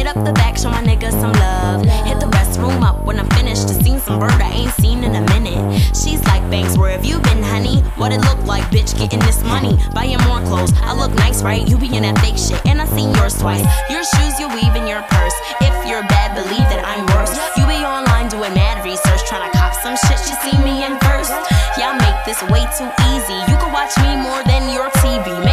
Hit up the back, show my niggas some love. Hit the restroom up when I'm finished. To seen some bird I ain't seen in a minute. She's like, Banks, where have you been, honey? What it look like, bitch, getting this money. Buying more clothes. I look nice, right? You be in that fake shit. And I seen yours twice. Your shoes, you weave in your purse. If you're bad, believe that I'm worse. You be online doing mad research, trying to cop some shit. She see me in first. Y'all make this way too easy. You can watch me more than your TV.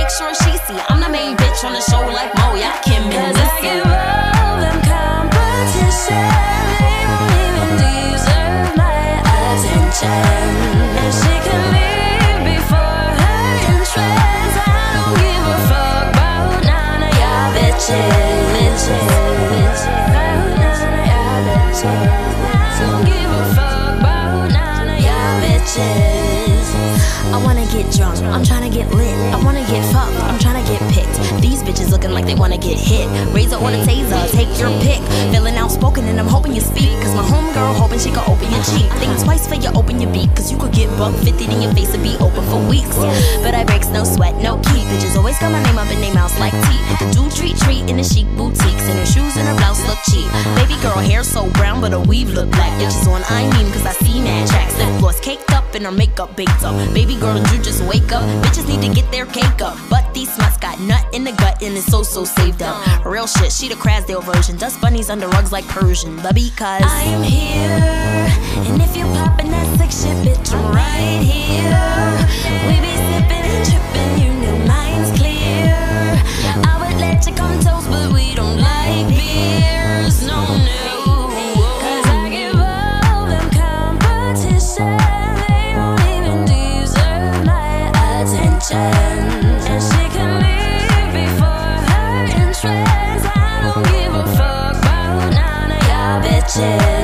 I a wanna get drunk, I'm tryna get lit. I wanna get fucked, I'm tryna get picked. These bitches looking like they wanna get hit. Razor or the taser, take your pick. Feeling outspoken and I'm hoping you speak. Cause my homegirl hoping she can open your cheek. Think twice for you open your beak. Cause you could get buck 50 in your face and be open for weeks. But I breaks no sweat, no key. Bitches always got my name up in their mouths like tea. Do treat treat in the chic boutiques. And cheap. Baby girl hair so brown, but her weave look black. Bitches on I mean, cause I see mad tracks. Lip gloss caked up and her makeup baked up. Baby girl, you just wake up? Bitches need to get their cake up. But these sluts got nut in the gut and it's so so saved up. Real shit, she the Crasdale version. Dust bunnies under rugs like Persian. But because I am here, and if you poppin' that sick bitches.